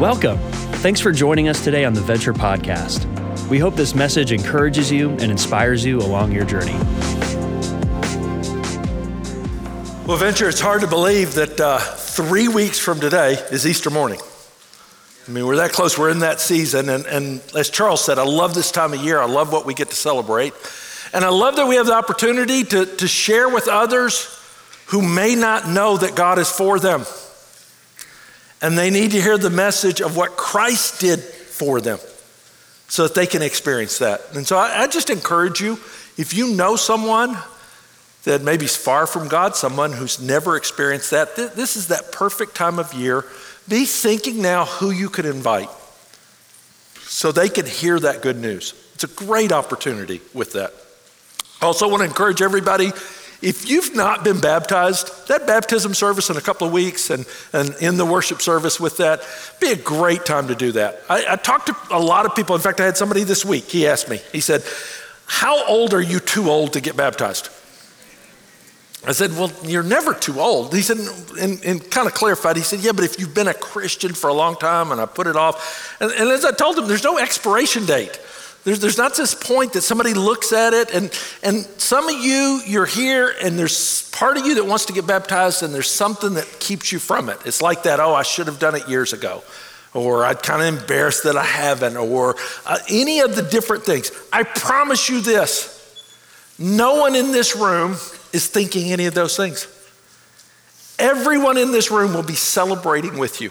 Welcome. Thanks for joining us today on the Venture Podcast. We hope this message encourages you and inspires you along your journey. Well, Venture, it's hard to believe that uh, three weeks from today is Easter morning. I mean, we're that close, we're in that season. And, and as Charles said, I love this time of year. I love what we get to celebrate. And I love that we have the opportunity to, to share with others who may not know that God is for them. And they need to hear the message of what Christ did for them so that they can experience that. And so I, I just encourage you if you know someone that maybe is far from God, someone who's never experienced that, th- this is that perfect time of year. Be thinking now who you could invite so they can hear that good news. It's a great opportunity with that. I also want to encourage everybody if you've not been baptized, that baptism service in a couple of weeks and, and in the worship service with that, be a great time to do that. I, I talked to a lot of people. In fact, I had somebody this week, he asked me, he said, How old are you too old to get baptized? I said, Well, you're never too old. He said, and, and, kind of clarified, he said, Yeah, but if you've been a Christian for a long time and I put it off. And, and as I told him, there's no expiration date. There's, there's not this point that somebody looks at it, and, and some of you, you're here, and there's part of you that wants to get baptized, and there's something that keeps you from it. It's like that, oh, I should have done it years ago, or I'm kind of embarrassed that I haven't, or uh, any of the different things. I promise you this no one in this room is thinking any of those things. Everyone in this room will be celebrating with you.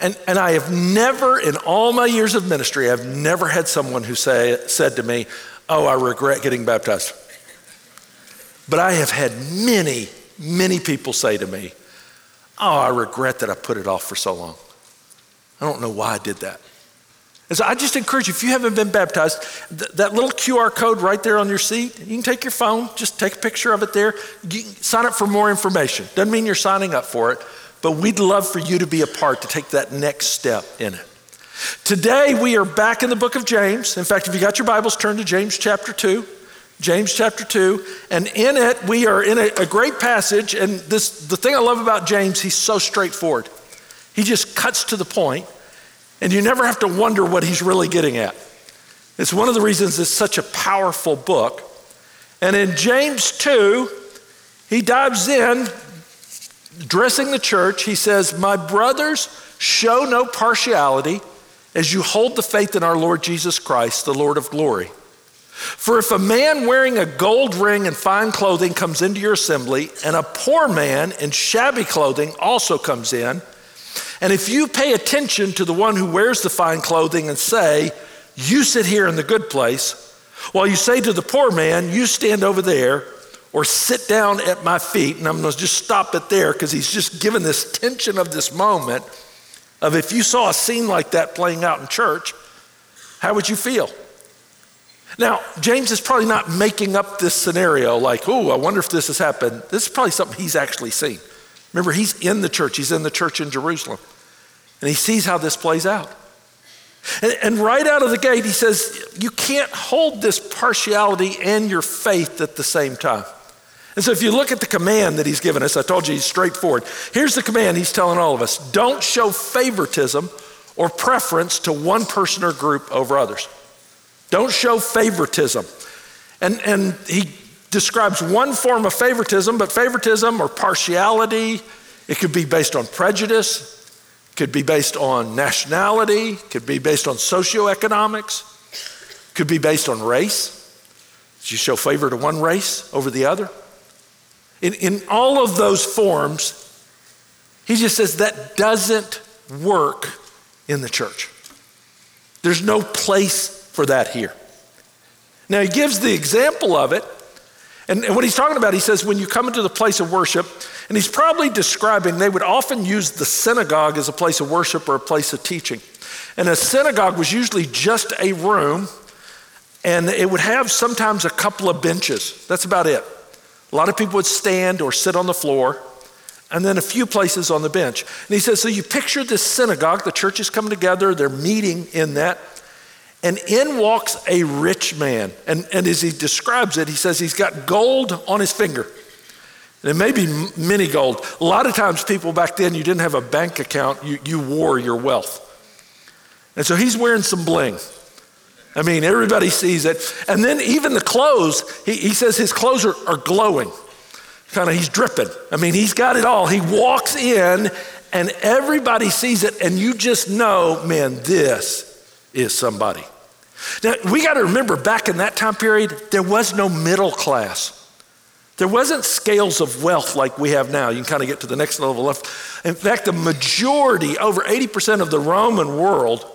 And, and I have never, in all my years of ministry, I've never had someone who say, said to me, Oh, I regret getting baptized. But I have had many, many people say to me, Oh, I regret that I put it off for so long. I don't know why I did that. And so I just encourage you, if you haven't been baptized, th- that little QR code right there on your seat, you can take your phone, just take a picture of it there, sign up for more information. Doesn't mean you're signing up for it, but we'd love for you to be a part to take that next step in it. Today, we are back in the book of James. In fact, if you got your Bibles, turn to James chapter 2. James chapter 2. And in it, we are in a, a great passage. And this, the thing I love about James, he's so straightforward. He just cuts to the point, and you never have to wonder what he's really getting at. It's one of the reasons it's such a powerful book. And in James 2, he dives in addressing the church, he says, My brothers, show no partiality as you hold the faith in our Lord Jesus Christ, the Lord of glory. For if a man wearing a gold ring and fine clothing comes into your assembly, and a poor man in shabby clothing also comes in, and if you pay attention to the one who wears the fine clothing and say, You sit here in the good place, while you say to the poor man, You stand over there, or sit down at my feet. And I'm going to just stop it there because he's just given this tension of this moment of if you saw a scene like that playing out in church, how would you feel? Now, James is probably not making up this scenario like, oh, I wonder if this has happened. This is probably something he's actually seen. Remember, he's in the church, he's in the church in Jerusalem, and he sees how this plays out. And, and right out of the gate, he says, you can't hold this partiality and your faith at the same time. And so, if you look at the command that he's given us, I told you he's straightforward. Here's the command he's telling all of us don't show favoritism or preference to one person or group over others. Don't show favoritism. And, and he describes one form of favoritism, but favoritism or partiality, it could be based on prejudice, could be based on nationality, could be based on socioeconomics, could be based on race. Did you show favor to one race over the other. In, in all of those forms, he just says that doesn't work in the church. There's no place for that here. Now, he gives the example of it. And, and what he's talking about, he says, when you come into the place of worship, and he's probably describing, they would often use the synagogue as a place of worship or a place of teaching. And a synagogue was usually just a room, and it would have sometimes a couple of benches. That's about it. A lot of people would stand or sit on the floor, and then a few places on the bench. And he says, So you picture this synagogue, the church is coming together, they're meeting in that. And in walks a rich man. And, and as he describes it, he says he's got gold on his finger. And it may be mini gold. A lot of times, people back then, you didn't have a bank account, you, you wore your wealth. And so he's wearing some bling. I mean, everybody sees it. And then even the clothes, he, he says his clothes are, are glowing. Kind of, he's dripping. I mean, he's got it all. He walks in and everybody sees it, and you just know, man, this is somebody. Now, we got to remember back in that time period, there was no middle class. There wasn't scales of wealth like we have now. You can kind of get to the next level left. In fact, the majority, over 80% of the Roman world,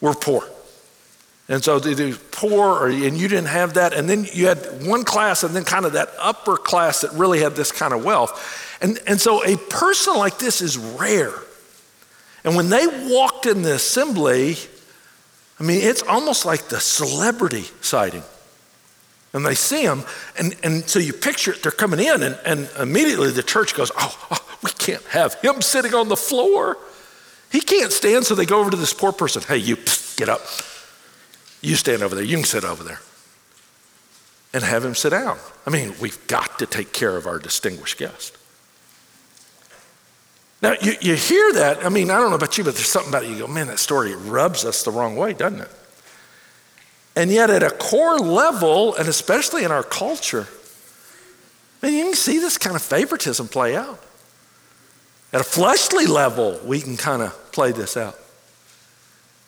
were poor. And so they were poor, and you didn't have that. And then you had one class, and then kind of that upper class that really had this kind of wealth. And, and so a person like this is rare. And when they walked in the assembly, I mean, it's almost like the celebrity sighting. And they see him, and, and so you picture it, they're coming in, and, and immediately the church goes, oh, oh, we can't have him sitting on the floor. He can't stand, so they go over to this poor person. Hey, you, get up. You stand over there. You can sit over there. And have him sit down. I mean, we've got to take care of our distinguished guest. Now, you, you hear that. I mean, I don't know about you, but there's something about it. You go, man, that story rubs us the wrong way, doesn't it? And yet, at a core level, and especially in our culture, man, you can see this kind of favoritism play out. At a fleshly level, we can kind of play this out.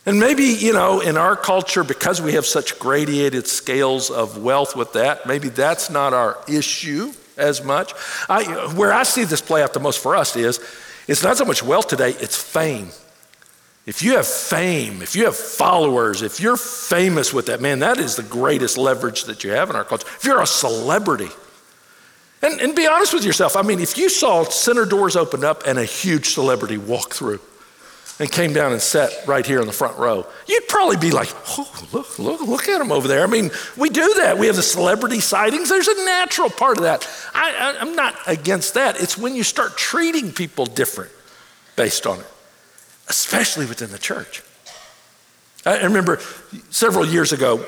And maybe, you know, in our culture, because we have such gradated scales of wealth with that, maybe that's not our issue as much. I, where I see this play out the most for us is it's not so much wealth today, it's fame. If you have fame, if you have followers, if you're famous with that, man, that is the greatest leverage that you have in our culture. If you're a celebrity, and, and be honest with yourself, I mean, if you saw center doors open up and a huge celebrity walk through and came down and sat right here in the front row, you'd probably be like, oh, look, look, look at him over there. I mean, we do that. We have the celebrity sightings. There's a natural part of that. I, I, I'm not against that. It's when you start treating people different based on it especially within the church. I remember several years ago,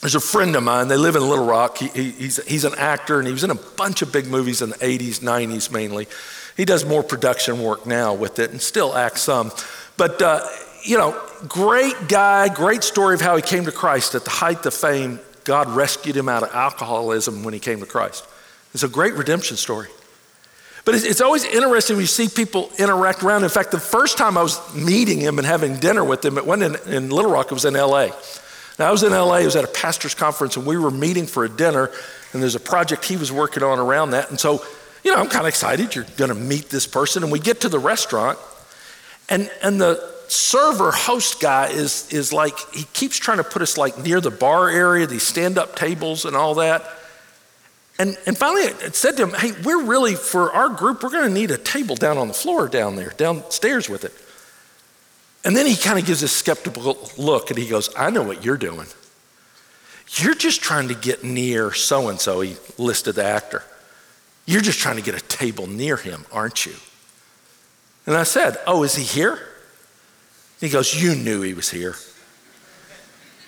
there's a friend of mine, they live in Little Rock. He, he, he's, he's an actor and he was in a bunch of big movies in the 80s, 90s mainly. He does more production work now with it and still acts some. But, uh, you know, great guy, great story of how he came to Christ at the height of fame. God rescued him out of alcoholism when he came to Christ. It's a great redemption story. But it's, always interesting when you see people interact around. In fact, the first time I was meeting him and having dinner with him, it wasn't in, in Little Rock, it was in LA. Now, I was in LA, I was at a pastor's conference, and we were meeting for a dinner, and there's a project he was working on around that. And so, you know, I'm kind of excited. You're going to meet this person. And we get to the restaurant, and, and the server host guy is, is like, he keeps trying to put us like near the bar area, these stand up tables and all that. And, and finally, it said to him, Hey, we're really, for our group, we're going to need a table down on the floor down there, downstairs with it. And then he kind of gives a skeptical look and he goes, I know what you're doing. You're just trying to get near so and so. He listed the actor. You're just trying to get a table near him, aren't you? And I said, Oh, is he here? He goes, You knew he was here.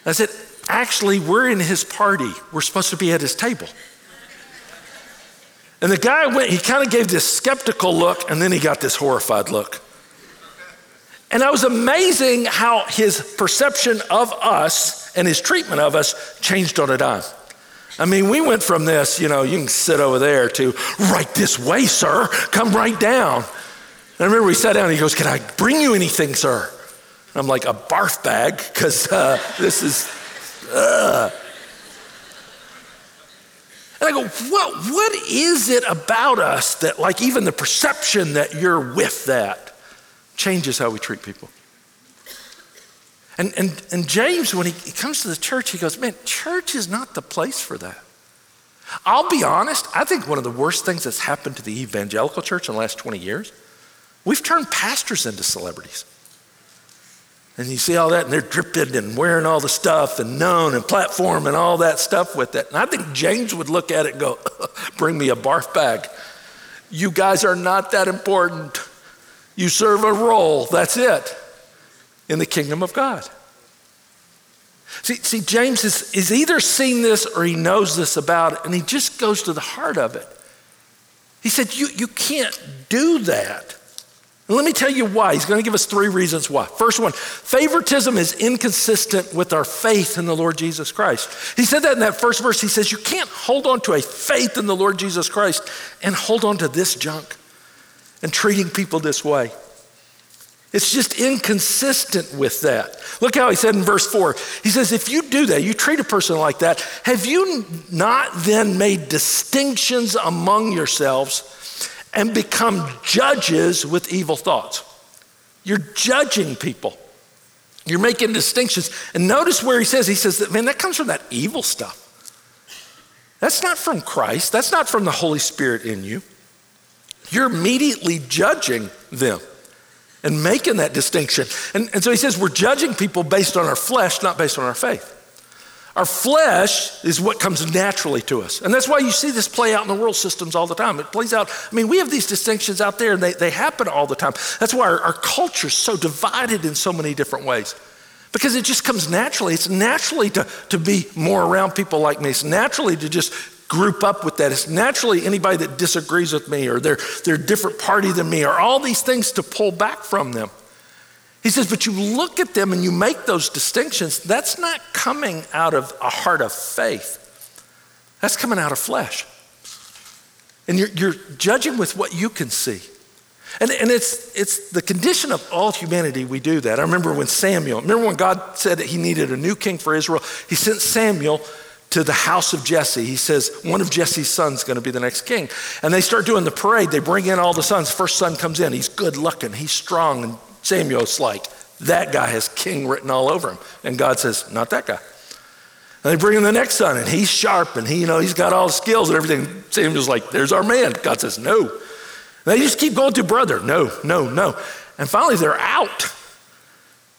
I said, Actually, we're in his party. We're supposed to be at his table. And the guy went, he kind of gave this skeptical look, and then he got this horrified look. And I was amazing how his perception of us and his treatment of us changed on a dime. I mean, we went from this, you know, you can sit over there to right this way, sir, come right down. And I remember we sat down and he goes, Can I bring you anything, sir? I'm like, A barf bag, because uh, this is. And I go, what, what is it about us that, like, even the perception that you're with that changes how we treat people? And, and, and James, when he, he comes to the church, he goes, man, church is not the place for that. I'll be honest, I think one of the worst things that's happened to the evangelical church in the last 20 years, we've turned pastors into celebrities. And you see all that, and they're dripping and wearing all the stuff and known and platform and all that stuff with it. And I think James would look at it and go, Bring me a barf bag. You guys are not that important. You serve a role, that's it, in the kingdom of God. See, see James is, is either seen this or he knows this about it, and he just goes to the heart of it. He said, You, you can't do that. And let me tell you why. He's going to give us three reasons why. First one, favoritism is inconsistent with our faith in the Lord Jesus Christ. He said that in that first verse. He says, You can't hold on to a faith in the Lord Jesus Christ and hold on to this junk and treating people this way. It's just inconsistent with that. Look how he said in verse 4 he says, If you do that, you treat a person like that, have you not then made distinctions among yourselves? and become judges with evil thoughts. You're judging people. You're making distinctions. And notice where he says, he says that, man, that comes from that evil stuff. That's not from Christ. That's not from the Holy Spirit in you. You're immediately judging them and making that distinction. And, and so he says, we're judging people based on our flesh, not based on our faith. Our flesh is what comes naturally to us. And that's why you see this play out in the world systems all the time. It plays out, I mean, we have these distinctions out there and they, they happen all the time. That's why our, our culture is so divided in so many different ways. Because it just comes naturally. It's naturally to, to be more around people like me. It's naturally to just group up with that. It's naturally anybody that disagrees with me or they're, they're a different party than me or all these things to pull back from them. He says, but you look at them and you make those distinctions. That's not coming out of a heart of faith, that's coming out of flesh. And you're, you're judging with what you can see. And, and it's, it's the condition of all humanity we do that. I remember when Samuel, remember when God said that he needed a new king for Israel? He sent Samuel to the house of Jesse. He says, one of Jesse's sons is going to be the next king. And they start doing the parade. They bring in all the sons. First son comes in. He's good looking. He's strong and Samuel's like, that guy has king written all over him. And God says, not that guy. And they bring in the next son, and he's sharp, and he, you know, he's got all the skills and everything. Samuel's like, there's our man. God says, no. And they just keep going to brother. No, no, no. And finally, they're out.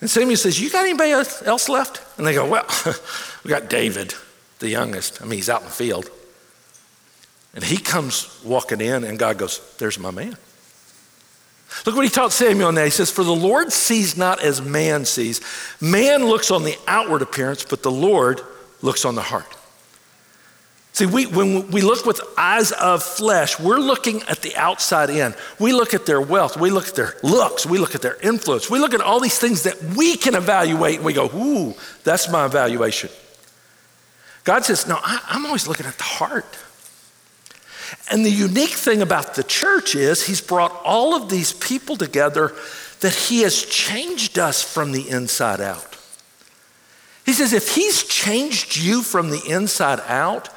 And Samuel says, you got anybody else left? And they go, well, we got David, the youngest. I mean, he's out in the field. And he comes walking in, and God goes, there's my man. Look what he taught Samuel now. He says, For the Lord sees not as man sees. Man looks on the outward appearance, but the Lord looks on the heart. See, we, when we look with eyes of flesh, we're looking at the outside in. We look at their wealth, we look at their looks, we look at their influence, we look at all these things that we can evaluate, and we go, Ooh, that's my evaluation. God says, No, I, I'm always looking at the heart. And the unique thing about the church is he's brought all of these people together that he has changed us from the inside out. He says, if he's changed you from the inside out,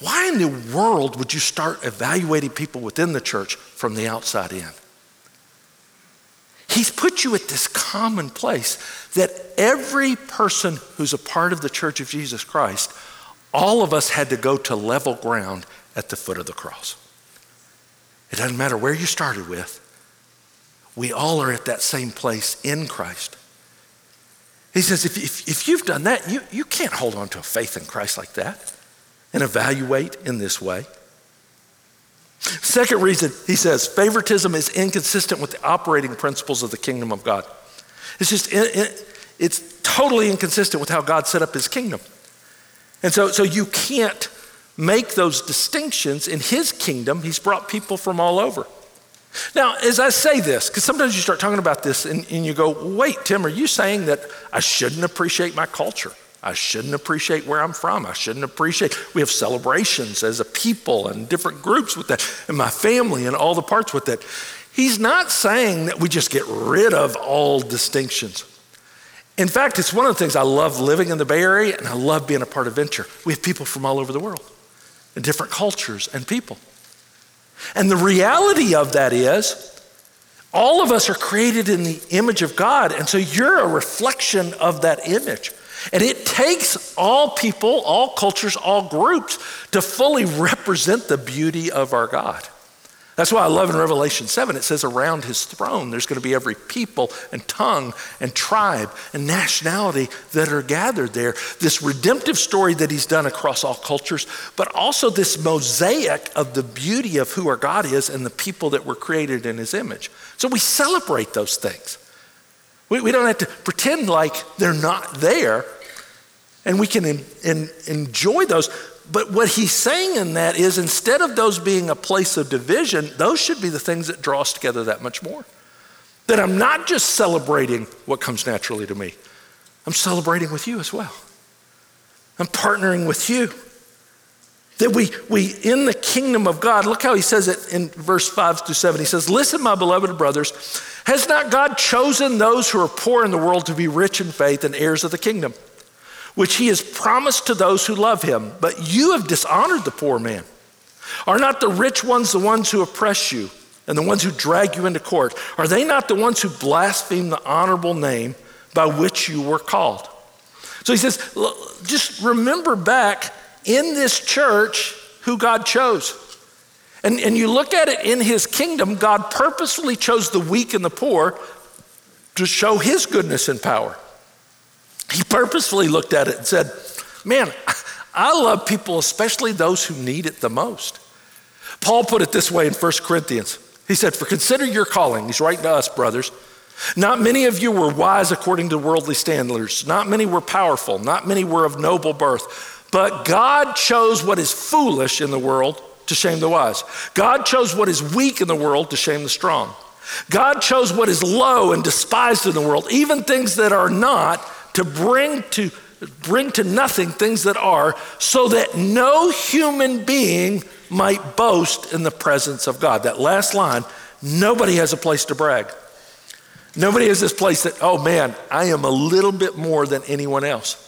why in the world would you start evaluating people within the church from the outside in? He's put you at this common place that every person who's a part of the church of Jesus Christ, all of us had to go to level ground at the foot of the cross. It doesn't matter where you started with, we all are at that same place in Christ. He says, if, if, if, you've done that, you, you can't hold on to a faith in Christ like that and evaluate in this way. Second reason, he says, favoritism is inconsistent with the operating principles of the kingdom of God. It's just, it, it, it's totally inconsistent with how God set up his kingdom. And so, so you can't make those distinctions in his kingdom. He's brought people from all over. Now, as I say this, because sometimes you start talking about this and, and, you go, wait, Tim, are you saying that I shouldn't appreciate my culture? I shouldn't appreciate where I'm from. I shouldn't appreciate. We have celebrations as a people and different groups with that, and my family and all the parts with that. He's not saying that we just get rid of all distinctions. In fact, it's one of the things I love living in the Bay Area and I love being a part of Venture. We have people from all over the world and different cultures and people. And the reality of that is, all of us are created in the image of God, and so you're a reflection of that image. And it takes all people, all cultures, all groups to fully represent the beauty of our God. That's why I love in Revelation 7, it says around his throne, there's going to be every people and tongue and tribe and nationality that are gathered there. This redemptive story that he's done across all cultures, but also this mosaic of the beauty of who our God is and the people that were created in his image. So we celebrate those things. We, we don't have to pretend like they're not there. And we can in, in, enjoy those but what he's saying in that is instead of those being a place of division, those should be the things that draw us together that much more. That I'm not just celebrating what comes naturally to me, I'm celebrating with you as well. I'm partnering with you. That we, we, in the kingdom of God, look how he says it in verse 5 through 7. He says, Listen, my beloved brothers, has not God chosen those who are poor in the world to be rich in faith and heirs of the kingdom, which he has promised to those who love him? But you have dishonored the poor man. Are not the rich ones the ones who oppress you and the ones who drag you into court? Are they not the ones who blaspheme the honorable name by which you were called? So he says, just remember back in this church who God chose. And, and you look at it in his kingdom, God purposefully chose the weak and the poor to show his goodness and power. He purposefully looked at it and said, Man, I love people, especially those who need it the most. Paul put it this way in 1 Corinthians. He said, For consider your calling. He's writing to us, brothers. Not many of you were wise according to worldly standards. Not many were powerful. Not many were of noble birth. But God chose what is foolish in the world to shame the wise. God chose what is weak in the world to shame the strong. God chose what is low and despised in the world, even things that are not, to bring to bring to nothing things that are, so that no human being might boast in the presence of God. That last line, nobody has a place to brag. Nobody has this place that, oh man, I am a little bit more than anyone else.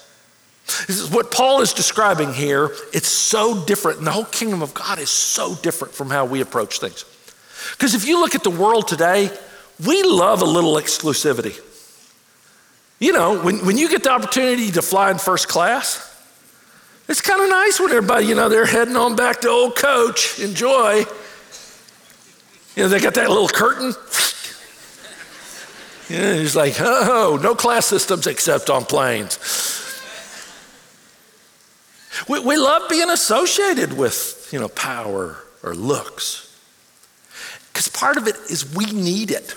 This is what Paul is describing here. It's so different, and the whole kingdom of God is so different from how we approach things. Because if you look at the world today, we love a little exclusivity. You know, when, when you get the opportunity to fly in first class, it's kind of nice when everybody, you know, they're heading on back to old coach. Enjoy. You know, they got that little curtain. Yeah, he's like, oh, no class systems except on planes. We, we love being associated with, you know, power or looks. Because part of it is we need it.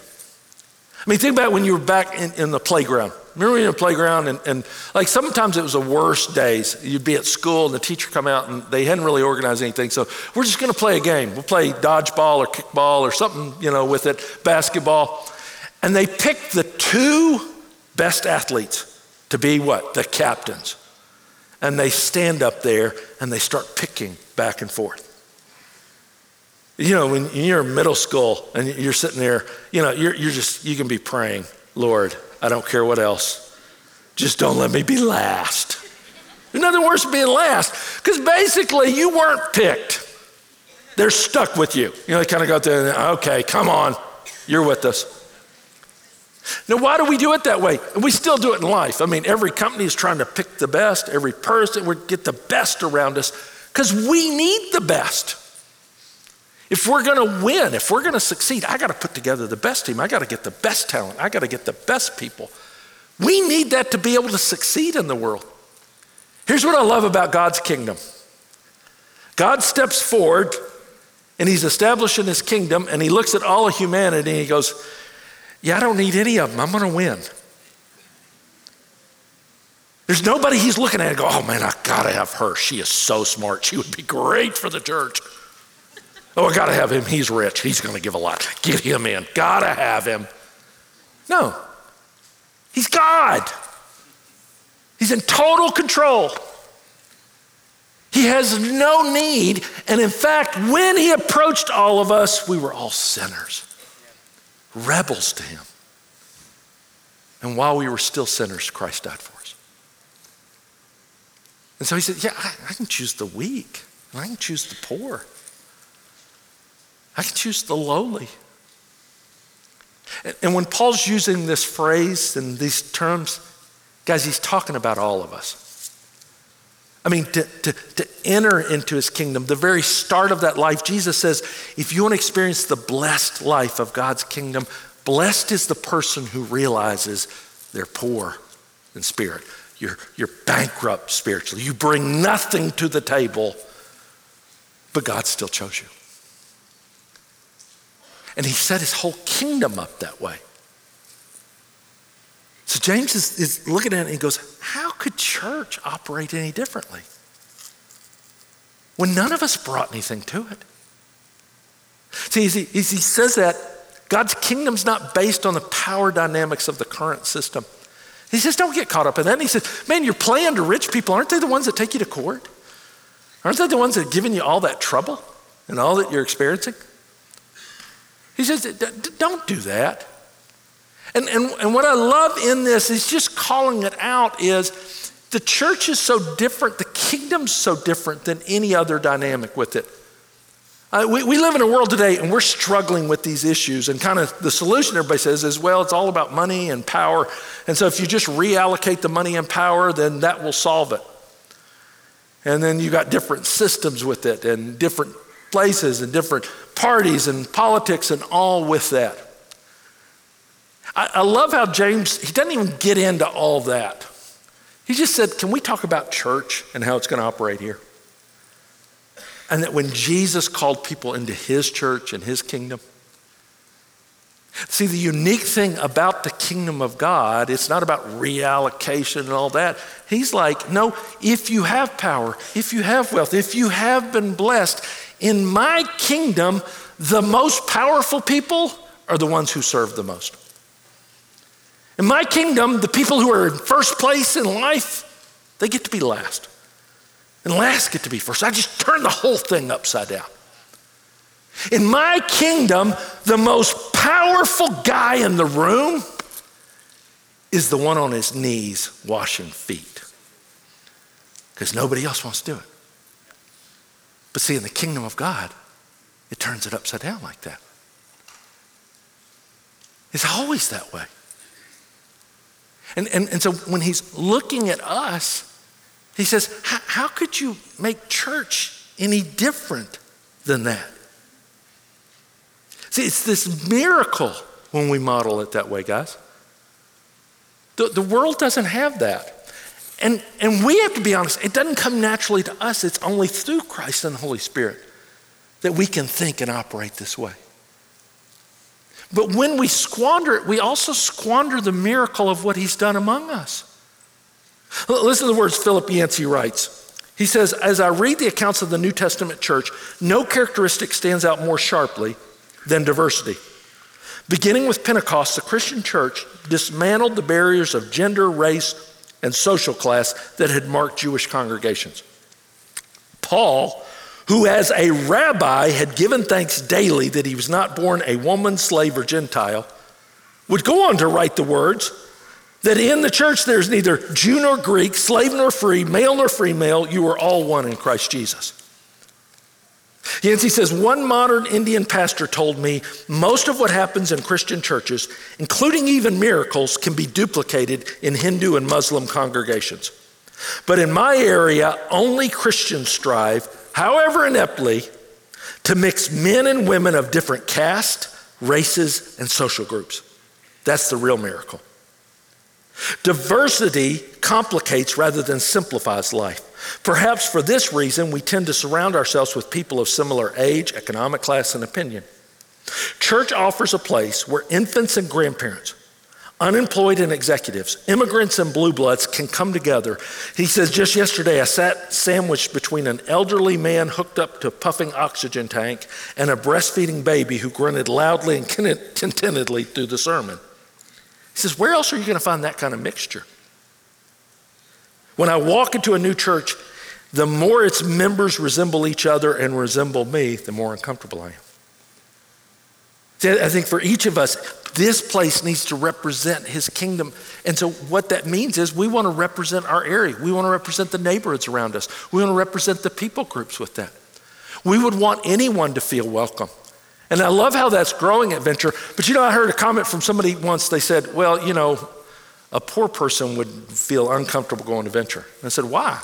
I mean, think about when you were back in, in the playground. Remember in the playground and, and, like sometimes it was the worst days. You'd be at school and the teacher come out and they hadn't really organized anything. So we're just going to play a game. We'll play dodgeball or kickball or something, you know, with it, basketball. And they picked the two best athletes to be what? The captains and they stand up there and they start picking back and forth. You know, when you're in middle school and you're sitting there, you know, you're, you're just, you can be praying, Lord, I don't care what else. Just don't let me be last. There's nothing worse than being last because basically you weren't picked. They're stuck with you. You know, they kind of go there, okay, come on, you're with us. Now, why do we do it that way? And we still do it in life. I mean, every company is trying to pick the best, every person, we get the best around us because we need the best. If we're going to win, if we're going to succeed, I got to put together the best team. I got to get the best talent. I got to get the best people. We need that to be able to succeed in the world. Here's what I love about God's kingdom God steps forward and he's establishing his kingdom and he looks at all of humanity and he goes, yeah, I don't need any of them. I'm going to win. There's nobody he's looking at and go, oh man, I gotta have her. She is so smart. She would be great for the church. Oh, I gotta have him. He's rich. He's gonna give a lot. Get him in. Gotta have him. No. He's God. He's in total control. He has no need. And in fact, when he approached all of us, we were all sinners rebels to him. And while we were still sinners, Christ died for us. And so he said, Yeah, I, I can choose the weak, and I can choose the poor, I can choose the lowly. And, when Paul's using this phrase and these terms, guys, he's talking about all of us. I mean, to, to, to enter into his kingdom, the very start of that life, Jesus says, if you want to experience the blessed life of God's kingdom, blessed is the person who realizes they're poor in spirit. You're, you're bankrupt spiritually. You bring nothing to the table, but God still chose you. And he set his whole kingdom up that way. So James is, is looking at it and he goes, How could church operate any differently? when none of us brought anything to it. See, as he, as he says that, God's kingdom's not based on the power dynamics of the current system. He says, don't get caught up in that. And he says, man, you're playing to rich people. Aren't they the ones that take you to court? Aren't they the ones that are giving you all that trouble and all that you're experiencing? He says, don't do that. And, and, and what I love in this is just calling it out is the church is so different, the kingdom's so different than any other dynamic with it. Uh, we, we live in a world today and we're struggling with these issues, and kind of the solution everybody says is, well, it's all about money and power. And so if you just reallocate the money and power, then that will solve it. And then you got different systems with it, and different places, and different parties, and politics, and all with that. I, I love how James, he doesn't even get into all that. He just said, Can we talk about church and how it's going to operate here? And that when Jesus called people into his church and his kingdom, See, the unique thing about the kingdom of God, it's not about reallocation and all that. He's like, no, if you have power, if you have wealth, if you have been blessed, in my kingdom, the most powerful people are the ones who serve the most. In my kingdom, the people who are in first place in life, they get to be last. And last get to be first. I just turn the whole thing upside down. In my kingdom, the most powerful guy in the room is the one on his knees washing feet. Because nobody else wants to do it. But see, in the kingdom of God, it turns it upside down like that. It's always that way. And, and, and so when he's looking at us, he says, How could you make church any different than that? See, it's this miracle when we model it that way, guys. The, the world doesn't have that. And, and we have to be honest, it doesn't come naturally to us. It's only through Christ and the Holy Spirit that we can think and operate this way. But when we squander it, we also squander the miracle of what he's done among us. Listen to the words Philip Yancey writes. He says, As I read the accounts of the New Testament church, no characteristic stands out more sharply than diversity. Beginning with Pentecost, the Christian church dismantled the barriers of gender, race, and social class that had marked Jewish congregations. Paul who as a rabbi had given thanks daily that he was not born a woman, slave, or Gentile, would go on to write the words that in the church there's neither Jew nor Greek, slave nor free, male nor female, you are all one in Christ Jesus. Yancey says, one modern Indian pastor told me most of what happens in Christian churches, including even miracles, can be duplicated in Hindu and Muslim congregations. But in my area, only Christians strive however ineptly, to mix men and women of different caste, races, and social groups. That's the real miracle. Diversity complicates rather than simplifies life. Perhaps for this reason, we tend to surround ourselves with people of similar age, economic class, and opinion. Church offers a place where infants and grandparents, Unemployed and executives, immigrants and blue bloods can come together. He says, just yesterday I sat sandwiched between an elderly man hooked up to a puffing oxygen tank and a breastfeeding baby who grunted loudly and contentedly through the sermon. He says, Where else are you going to find that kind of mixture? When I walk into a new church, the more its members resemble each other and resemble me, the more uncomfortable I am. I think for each of us, this place needs to represent his kingdom. And so, what that means is we want to represent our area. We want to represent the neighborhoods around us. We want to represent the people groups with that. We would want anyone to feel welcome. And I love how that's growing at Venture. But you know, I heard a comment from somebody once. They said, well, you know, a poor person would feel uncomfortable going to Venture. And I said, why?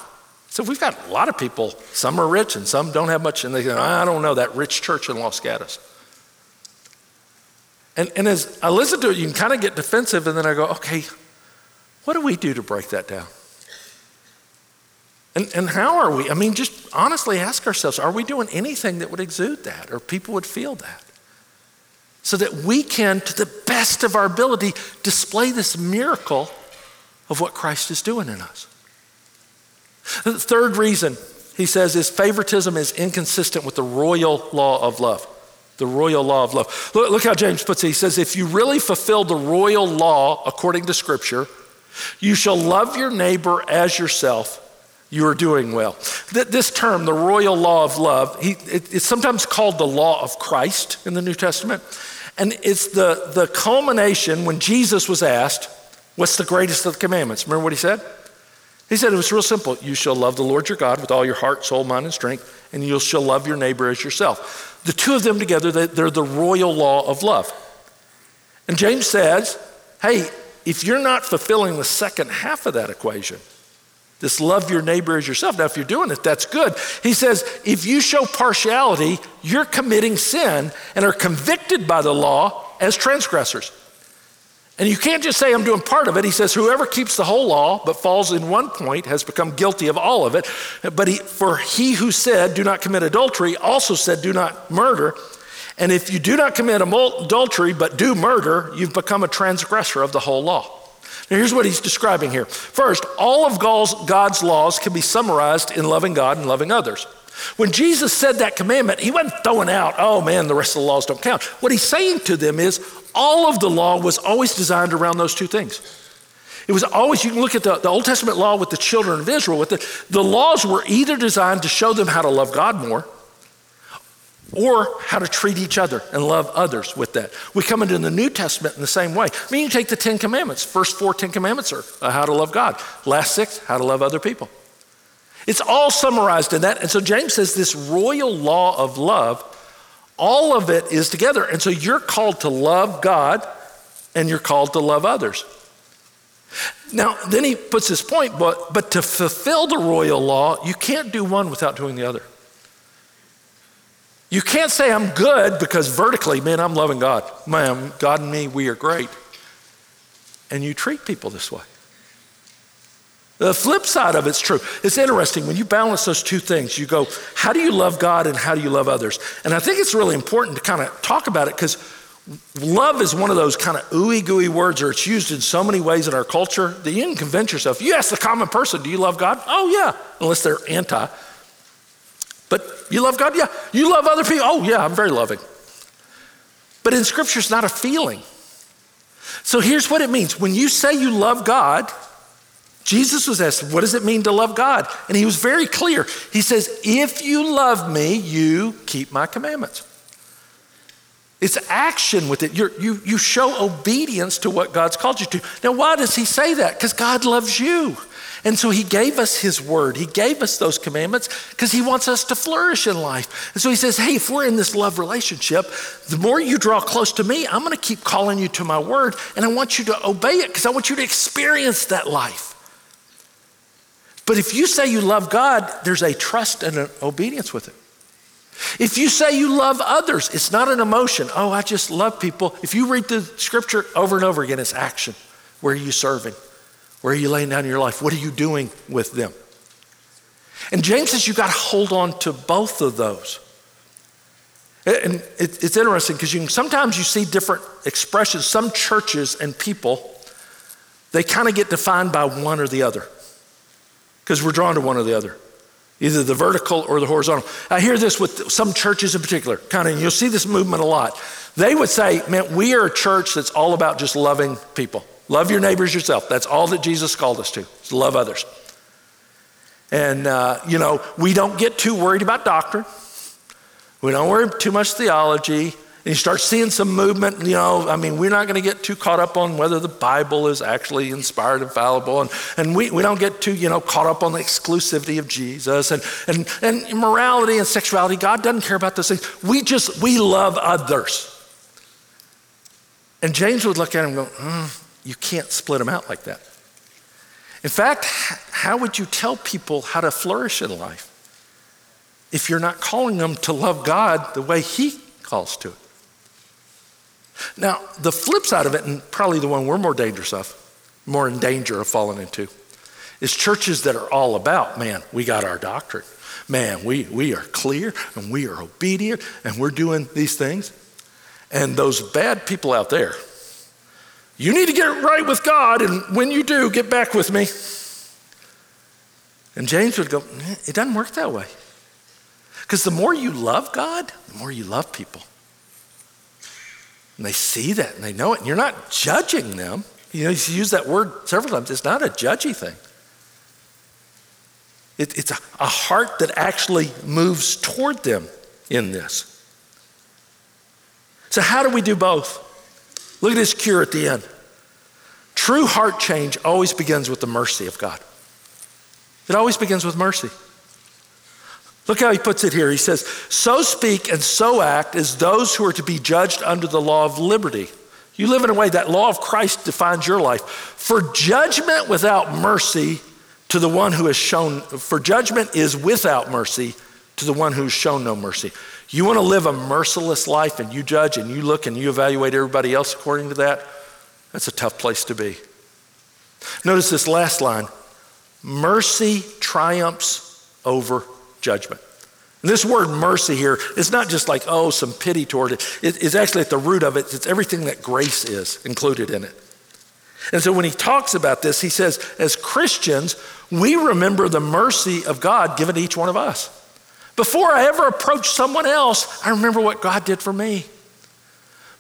So we've got a lot of people. Some are rich and some don't have much. And they go, I don't know, that rich church in Los Gatos. And, and as I listen to it, you can kind of get defensive, and then I go, okay, what do we do to break that down? And, and how are we? I mean, just honestly ask ourselves are we doing anything that would exude that or people would feel that? So that we can, to the best of our ability, display this miracle of what Christ is doing in us. The third reason he says, is favoritism is inconsistent with the royal law of love. The royal law of love. Look, look how James puts it. He says, if you really fulfill the royal law according to Scripture, you shall love your neighbor as yourself. You are doing well. This term, the royal law of love, he, it, it's sometimes called the law of Christ in the New Testament. And it's the, the culmination when Jesus was asked, What's the greatest of the commandments? Remember what he said? He said it was real simple. You shall love the Lord your God with all your heart, soul, mind, and strength, and you shall love your neighbor as yourself. The two of them together, they're the royal law of love. And James says, hey, if you're not fulfilling the second half of that equation, this love your neighbor as yourself. Now, if you're doing it, that's good. He says, if you show partiality, you're committing sin and are convicted by the law as transgressors. And you can't just say, I'm doing part of it. He says, whoever keeps the whole law but falls in one point has become guilty of all of it. But he, for he who said, do not commit adultery, also said, do not murder. And if you do not commit adultery but do murder, you've become a transgressor of the whole law. Now, here's what he's describing here. First, all of God's laws can be summarized in loving God and loving others. When Jesus said that commandment, he wasn't throwing out, oh man, the rest of the laws don't count. What he's saying to them is all of the law was always designed around those two things. It was always, you can look at the, the Old Testament law with the children of Israel, with the, the laws were either designed to show them how to love God more or how to treat each other and love others with that. We come into the New Testament in the same way. I mean, you take the Ten Commandments. First four Ten Commandments are uh, how to love God. Last six, how to love other people. It's all summarized in that. And so James says this royal law of love, all of it is together. And so you're called to love God and you're called to love others. Now, then he puts this point, but, but to fulfill the royal law, you can't do one without doing the other. You can't say I'm good because vertically, man, I'm loving God. Man, God and me, we are great. And you treat people this way. The flip side of it's true. It's interesting when you balance those two things, you go, how do you love God and how do you love others? And I think it's really important to kind of talk about it because love is one of those kind of ooey gooey words, or it's used in so many ways in our culture that you can convince yourself. You ask the common person, do you love God? Oh, yeah, unless they're anti. But you love God? Yeah. You love other people? Oh, yeah, I'm very loving. But in Scripture, it's not a feeling. So here's what it means when you say you love God, Jesus was asked, What does it mean to love God? And he was very clear. He says, If you love me, you keep my commandments. It's action with it. You're, you you show obedience to what God's called you to. Now, why does he say that? Because God loves you. And so he gave us his word. He gave us those commandments because he wants us to flourish in life. And so he says, hey, if we're in this love relationship, the more you draw close to me, I'm going to keep calling you to my word and I want you to obey it because I want you to experience that life. But if you say you love God, there's a trust and an obedience with it. If you say you love others, it's not an emotion. Oh, I just love people. If you read the scripture over and over again, it's action. Where are you serving? Where are you laying down in your life? What are you doing with them? And James says you got to hold on to both of those. And it's interesting because you sometimes you see different expressions. Some churches and people, they kind of get defined by one or the other because we're drawn to one or the other, either the vertical or the horizontal. I hear this with some churches in particular, kind of, you'll see this movement a lot. They would say, man, we are a church that's all about just loving people. Love your neighbors yourself. That's all that Jesus called us to, to love others. And, uh, you know, we don't get too worried about doctrine. We don't worry too much theology. And you start seeing some movement, you know, I mean, we're not going to get too caught up on whether the Bible is actually inspired and fallible. And, and we, we don't get too, you know, caught up on the exclusivity of Jesus and, and, and morality and sexuality. God doesn't care about those things. We just, we love others. And James would look at him and go, mm, you can't split them out like that. In fact, how would you tell people how to flourish in life if you're not calling them to love God the way He calls to it? Now, the flip side of it, and probably the one we're more dangerous of, more in danger of falling into, is churches that are all about, man, we got our doctrine. Man, we, we are clear and we are obedient and we're doing these things. And those bad people out there, you need to get it right with God, and when you do, get back with me. And James would go, eh, It doesn't work that way. Because the more you love God, the more you love people. And they see that and they know it. And you're not judging them. You know, you use that word several times. It's not a judgy thing. It, it's a, a heart that actually moves toward them in this. So, how do we do both? Look at his cure at the end. True heart change always begins with the mercy of God. It always begins with mercy. Look how he puts it here. He says, So speak and so act as those who are to be judged under the law of liberty. You live in a way that law of Christ defines your life. For judgment without mercy to the one who has shown, for judgment is without mercy to the one who's shown no mercy. You want to live a merciless life and you judge and you look and you evaluate everybody else according to that? That's a tough place to be. Notice this last line mercy triumphs over judgment. And this word mercy here is not just like, oh, some pity toward it. It's actually at the root of it, it's everything that grace is included in it. And so when he talks about this, he says, as Christians, we remember the mercy of God given to each one of us. Before I ever approach someone else, I remember what God did for me.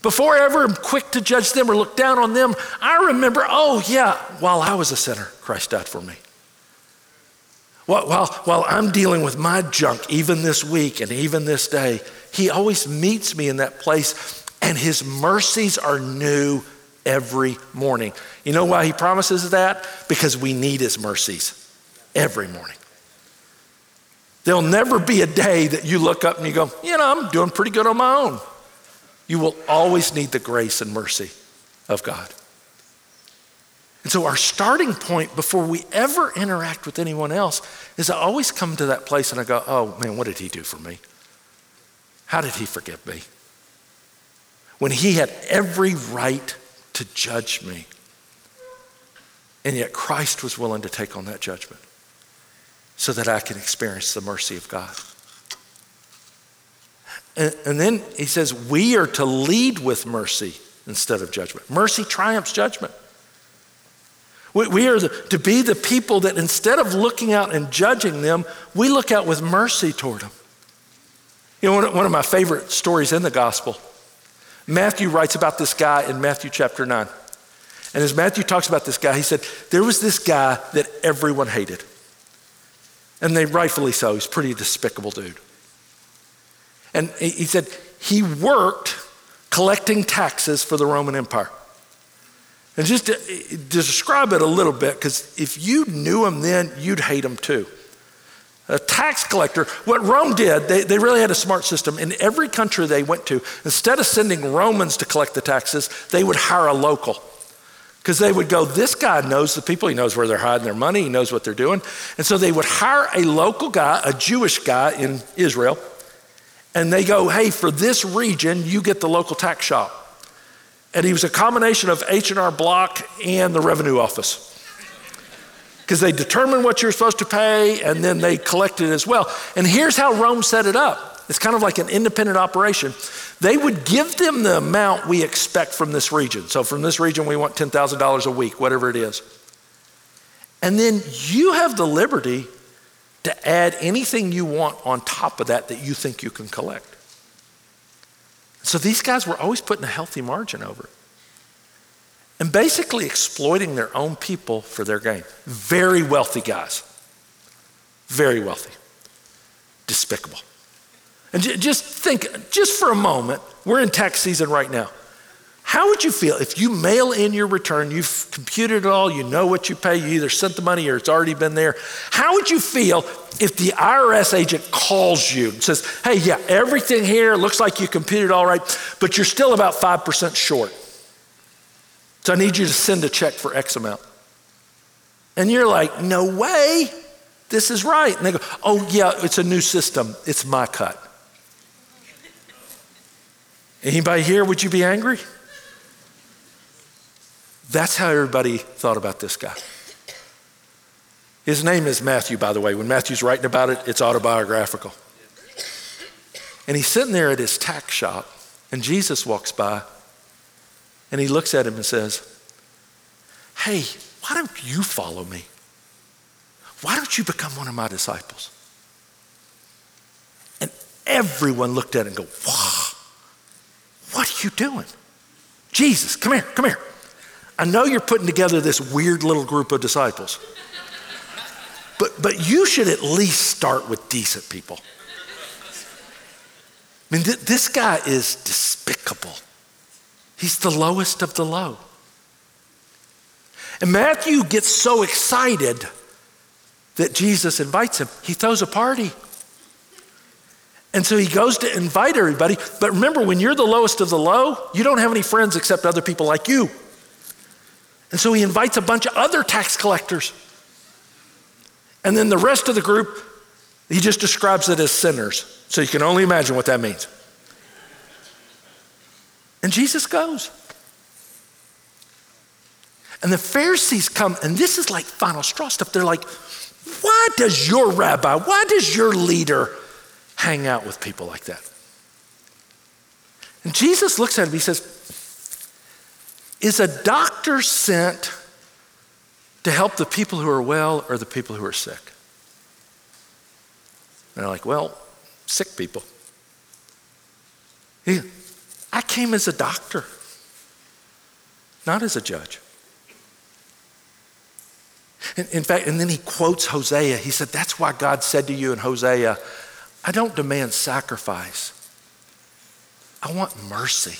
Before I ever am quick to judge them or look down on them, I remember, oh, yeah, while I was a sinner, Christ died for me. While, while, while I'm dealing with my junk, even this week and even this day, He always meets me in that place, and His mercies are new every morning. You know why He promises that? Because we need His mercies every morning. There'll never be a day that you look up and you go, you know, I'm doing pretty good on my own. You will always need the grace and mercy of God. And so, our starting point before we ever interact with anyone else is I always come to that place and I go, oh man, what did he do for me? How did he forgive me? When he had every right to judge me. And yet, Christ was willing to take on that judgment so that I can experience the mercy of God. And, and then he says, we are to lead with mercy instead of judgment. Mercy triumphs judgment. We, we are the, to be the people that instead of looking out and judging them, we look out with mercy toward them. You know, one, one of my favorite stories in the gospel, Matthew writes about this guy in Matthew chapter 9. And as Matthew talks about this guy, he said, There was this guy that everyone hated. And they rightfully so. He's pretty despicable dude. And he said he worked collecting taxes for the Roman Empire. And just to, to describe it a little bit, because if you knew him then, you'd hate him too. A tax collector, what Rome did, they, they really had a smart system. In every country they went to, instead of sending Romans to collect the taxes, they would hire a local. Because they would go, this guy knows the people, he knows where they're hiding their money, he knows what they're doing. And so they would hire a local guy, a Jewish guy in Israel, and they go, hey, for this region, you get the local tax shop. And he was a combination of H&R Block and the revenue office. Because they determine what you're supposed to pay and then they collect it as well. And here's how Rome set it up. It's kind of like an independent operation. They would give them the amount we expect from this region. So from this region, we want $10,000 a week, whatever it is. And then you have the liberty to add anything you want on top of that that you think you can collect. So these guys were always putting a healthy margin over it and basically exploiting their own people for their gain. Very wealthy guys. Very wealthy. Despicable. And just think, just for a moment, we're in tax season right now. How would you feel if you mail in your return, you've computed it all, you know what you pay, you either sent the money or it's already been there? How would you feel if the IRS agent calls you and says, hey, yeah, everything here looks like you computed all right, but you're still about 5% short. So I need you to send a check for X amount. And you're like, no way, this is right. And they go, oh, yeah, it's a new system, it's my cut. Anybody here, would you be angry? That's how everybody thought about this guy. His name is Matthew, by the way. When Matthew's writing about it, it's autobiographical. And he's sitting there at his tax shop, and Jesus walks by, and he looks at him and says, Hey, why don't you follow me? Why don't you become one of my disciples? And everyone looked at it and go, Wow, what are you doing? Jesus, come here, come here. I know you're putting together this weird little group of disciples, but, but you should at least start with decent people. I mean, th- this guy is despicable. He's the lowest of the low. And Matthew gets so excited that Jesus invites him. He throws a party. And so he goes to invite everybody. But remember, when you're the lowest of the low, you don't have any friends except other people like you. And so he invites a bunch of other tax collectors. And then the rest of the group, he just describes it as sinners. So you can only imagine what that means. And Jesus goes. And the Pharisees come, and this is like final straw stuff. They're like, why does your rabbi, why does your leader hang out with people like that? And Jesus looks at him, he says, Is a doctor sent to help the people who are well or the people who are sick? And they're like, Well, sick people. He, I came as a doctor, not as a judge. In, in fact, and then he quotes Hosea. He said, That's why God said to you in Hosea, I don't demand sacrifice, I want mercy.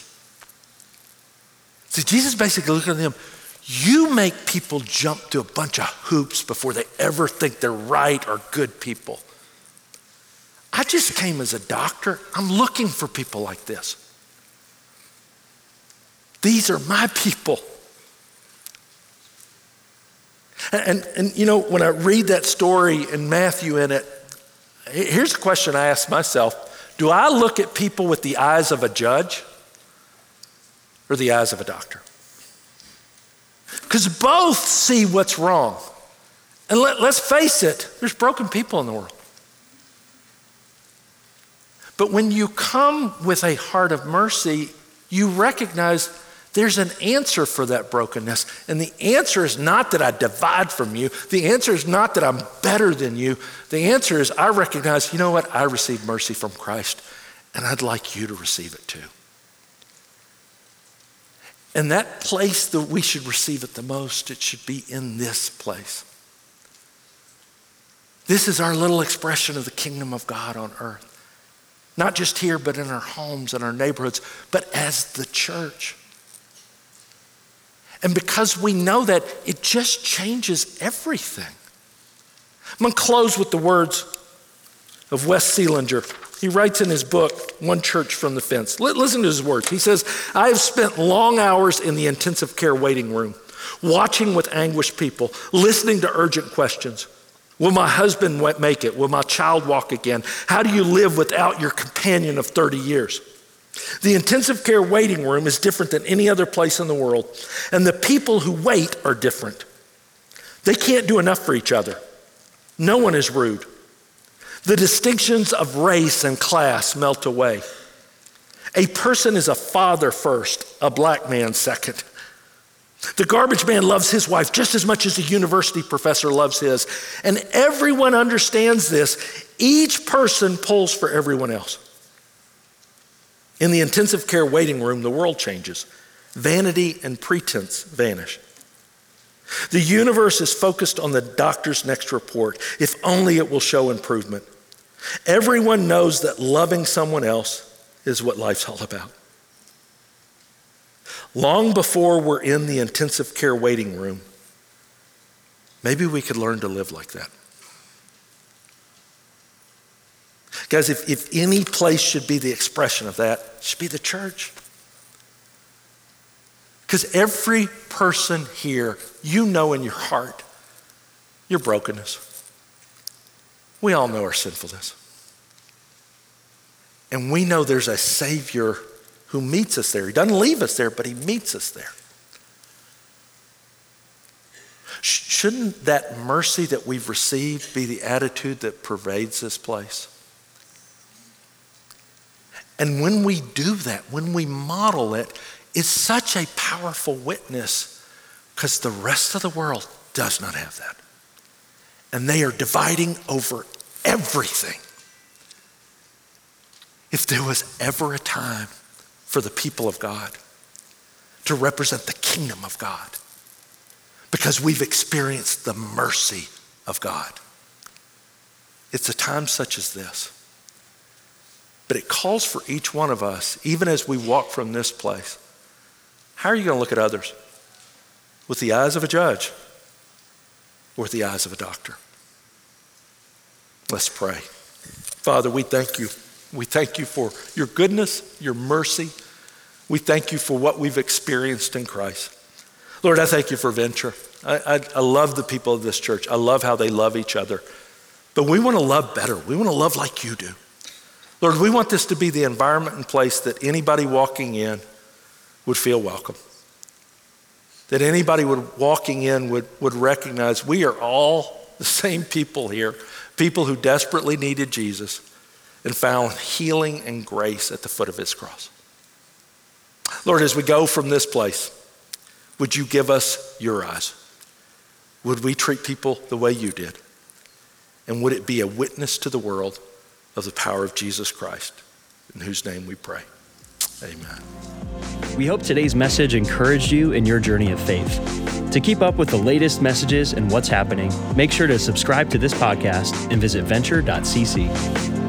See, Jesus basically looking at them, you make people jump to a bunch of hoops before they ever think they're right or good people. I just came as a doctor. I'm looking for people like this. These are my people. And, and, and, you know, when I read that story and Matthew in it, here's a question I ask myself Do I look at people with the eyes of a judge or the eyes of a doctor? Because both see what's wrong. And let, let's face it, there's broken people in the world. But when you come with a heart of mercy, you recognize there's an answer for that brokenness. And the answer is not that I divide from you. The answer is not that I'm better than you. The answer is I recognize, you know what? I received mercy from Christ, and I'd like you to receive it too. And that place that we should receive it the most, it should be in this place. This is our little expression of the kingdom of God on earth. Not just here, but in our homes and our neighborhoods, but as the church. And because we know that, it just changes everything. I'm going to close with the words of Wes Seeliger. He writes in his book, One Inch from the Fence. Listen to his words. He says, I have spent long hours in the intensive care waiting room, watching with anguished people, listening to urgent questions. Will my husband make it? Will my child walk again? How do you live without your companion of 30 years? The intensive care waiting room is different than any other place in the world, and the people who wait are different. They can't do enough for each other. No one is rude. The distinctions of race and class melt away. A person is a father first, a black man second. The garbage man loves his wife just as much as the university professor loves his. And everyone understands this. Each person pulls for everyone else. In the intensive care waiting room, the world changes. Vanity and pretense vanish. The universe is focused on the doctor's next report, if only it will show improvement. Everyone knows that loving someone else is what life's all about. Long before we're in the intensive care waiting room, maybe we could learn to live like that. Guys, if, if any place should be the expression of that, it should be the church. Because every person here, you know in your heart your brokenness. We all know our sinfulness. And we know there's a Savior who meets us there. He doesn't leave us there, but He meets us there. Shouldn't that mercy that we've received be the attitude that pervades this place? And when we do that, when we model it, it's such a powerful witness because the rest of the world does not have that. and they are dividing over everything. If there was ever a time for the people of God to represent the kingdom of God, because we've experienced the mercy of God, it's a time such as this. But it calls for each one of us, even as we walk from this place. How are you going to look at others? With the eyes of a judge or with the eyes of a doctor? Let's pray. Father, we thank you. We thank you for your goodness, your mercy. We thank you for what we've experienced in Christ. Lord, I thank you for Venture. I, I, I love the people of this church. I love how they love each other. But we want to love better. We want to love like you do. Lord, we want this to be the environment and place that anybody walking in would feel welcome. That anybody would walking in would, would recognize we are all the same people here, people who desperately needed Jesus and found healing and grace at the foot of his cross. Lord, as we go from this place, would you give us your eyes? Would we treat people the way you did? And would it be a witness to the world of the power of Jesus Christ, in whose name we pray? Amen. We hope today's message encouraged you in your journey of faith. To keep up with the latest messages and what's happening, make sure to subscribe to this podcast and visit venture.cc.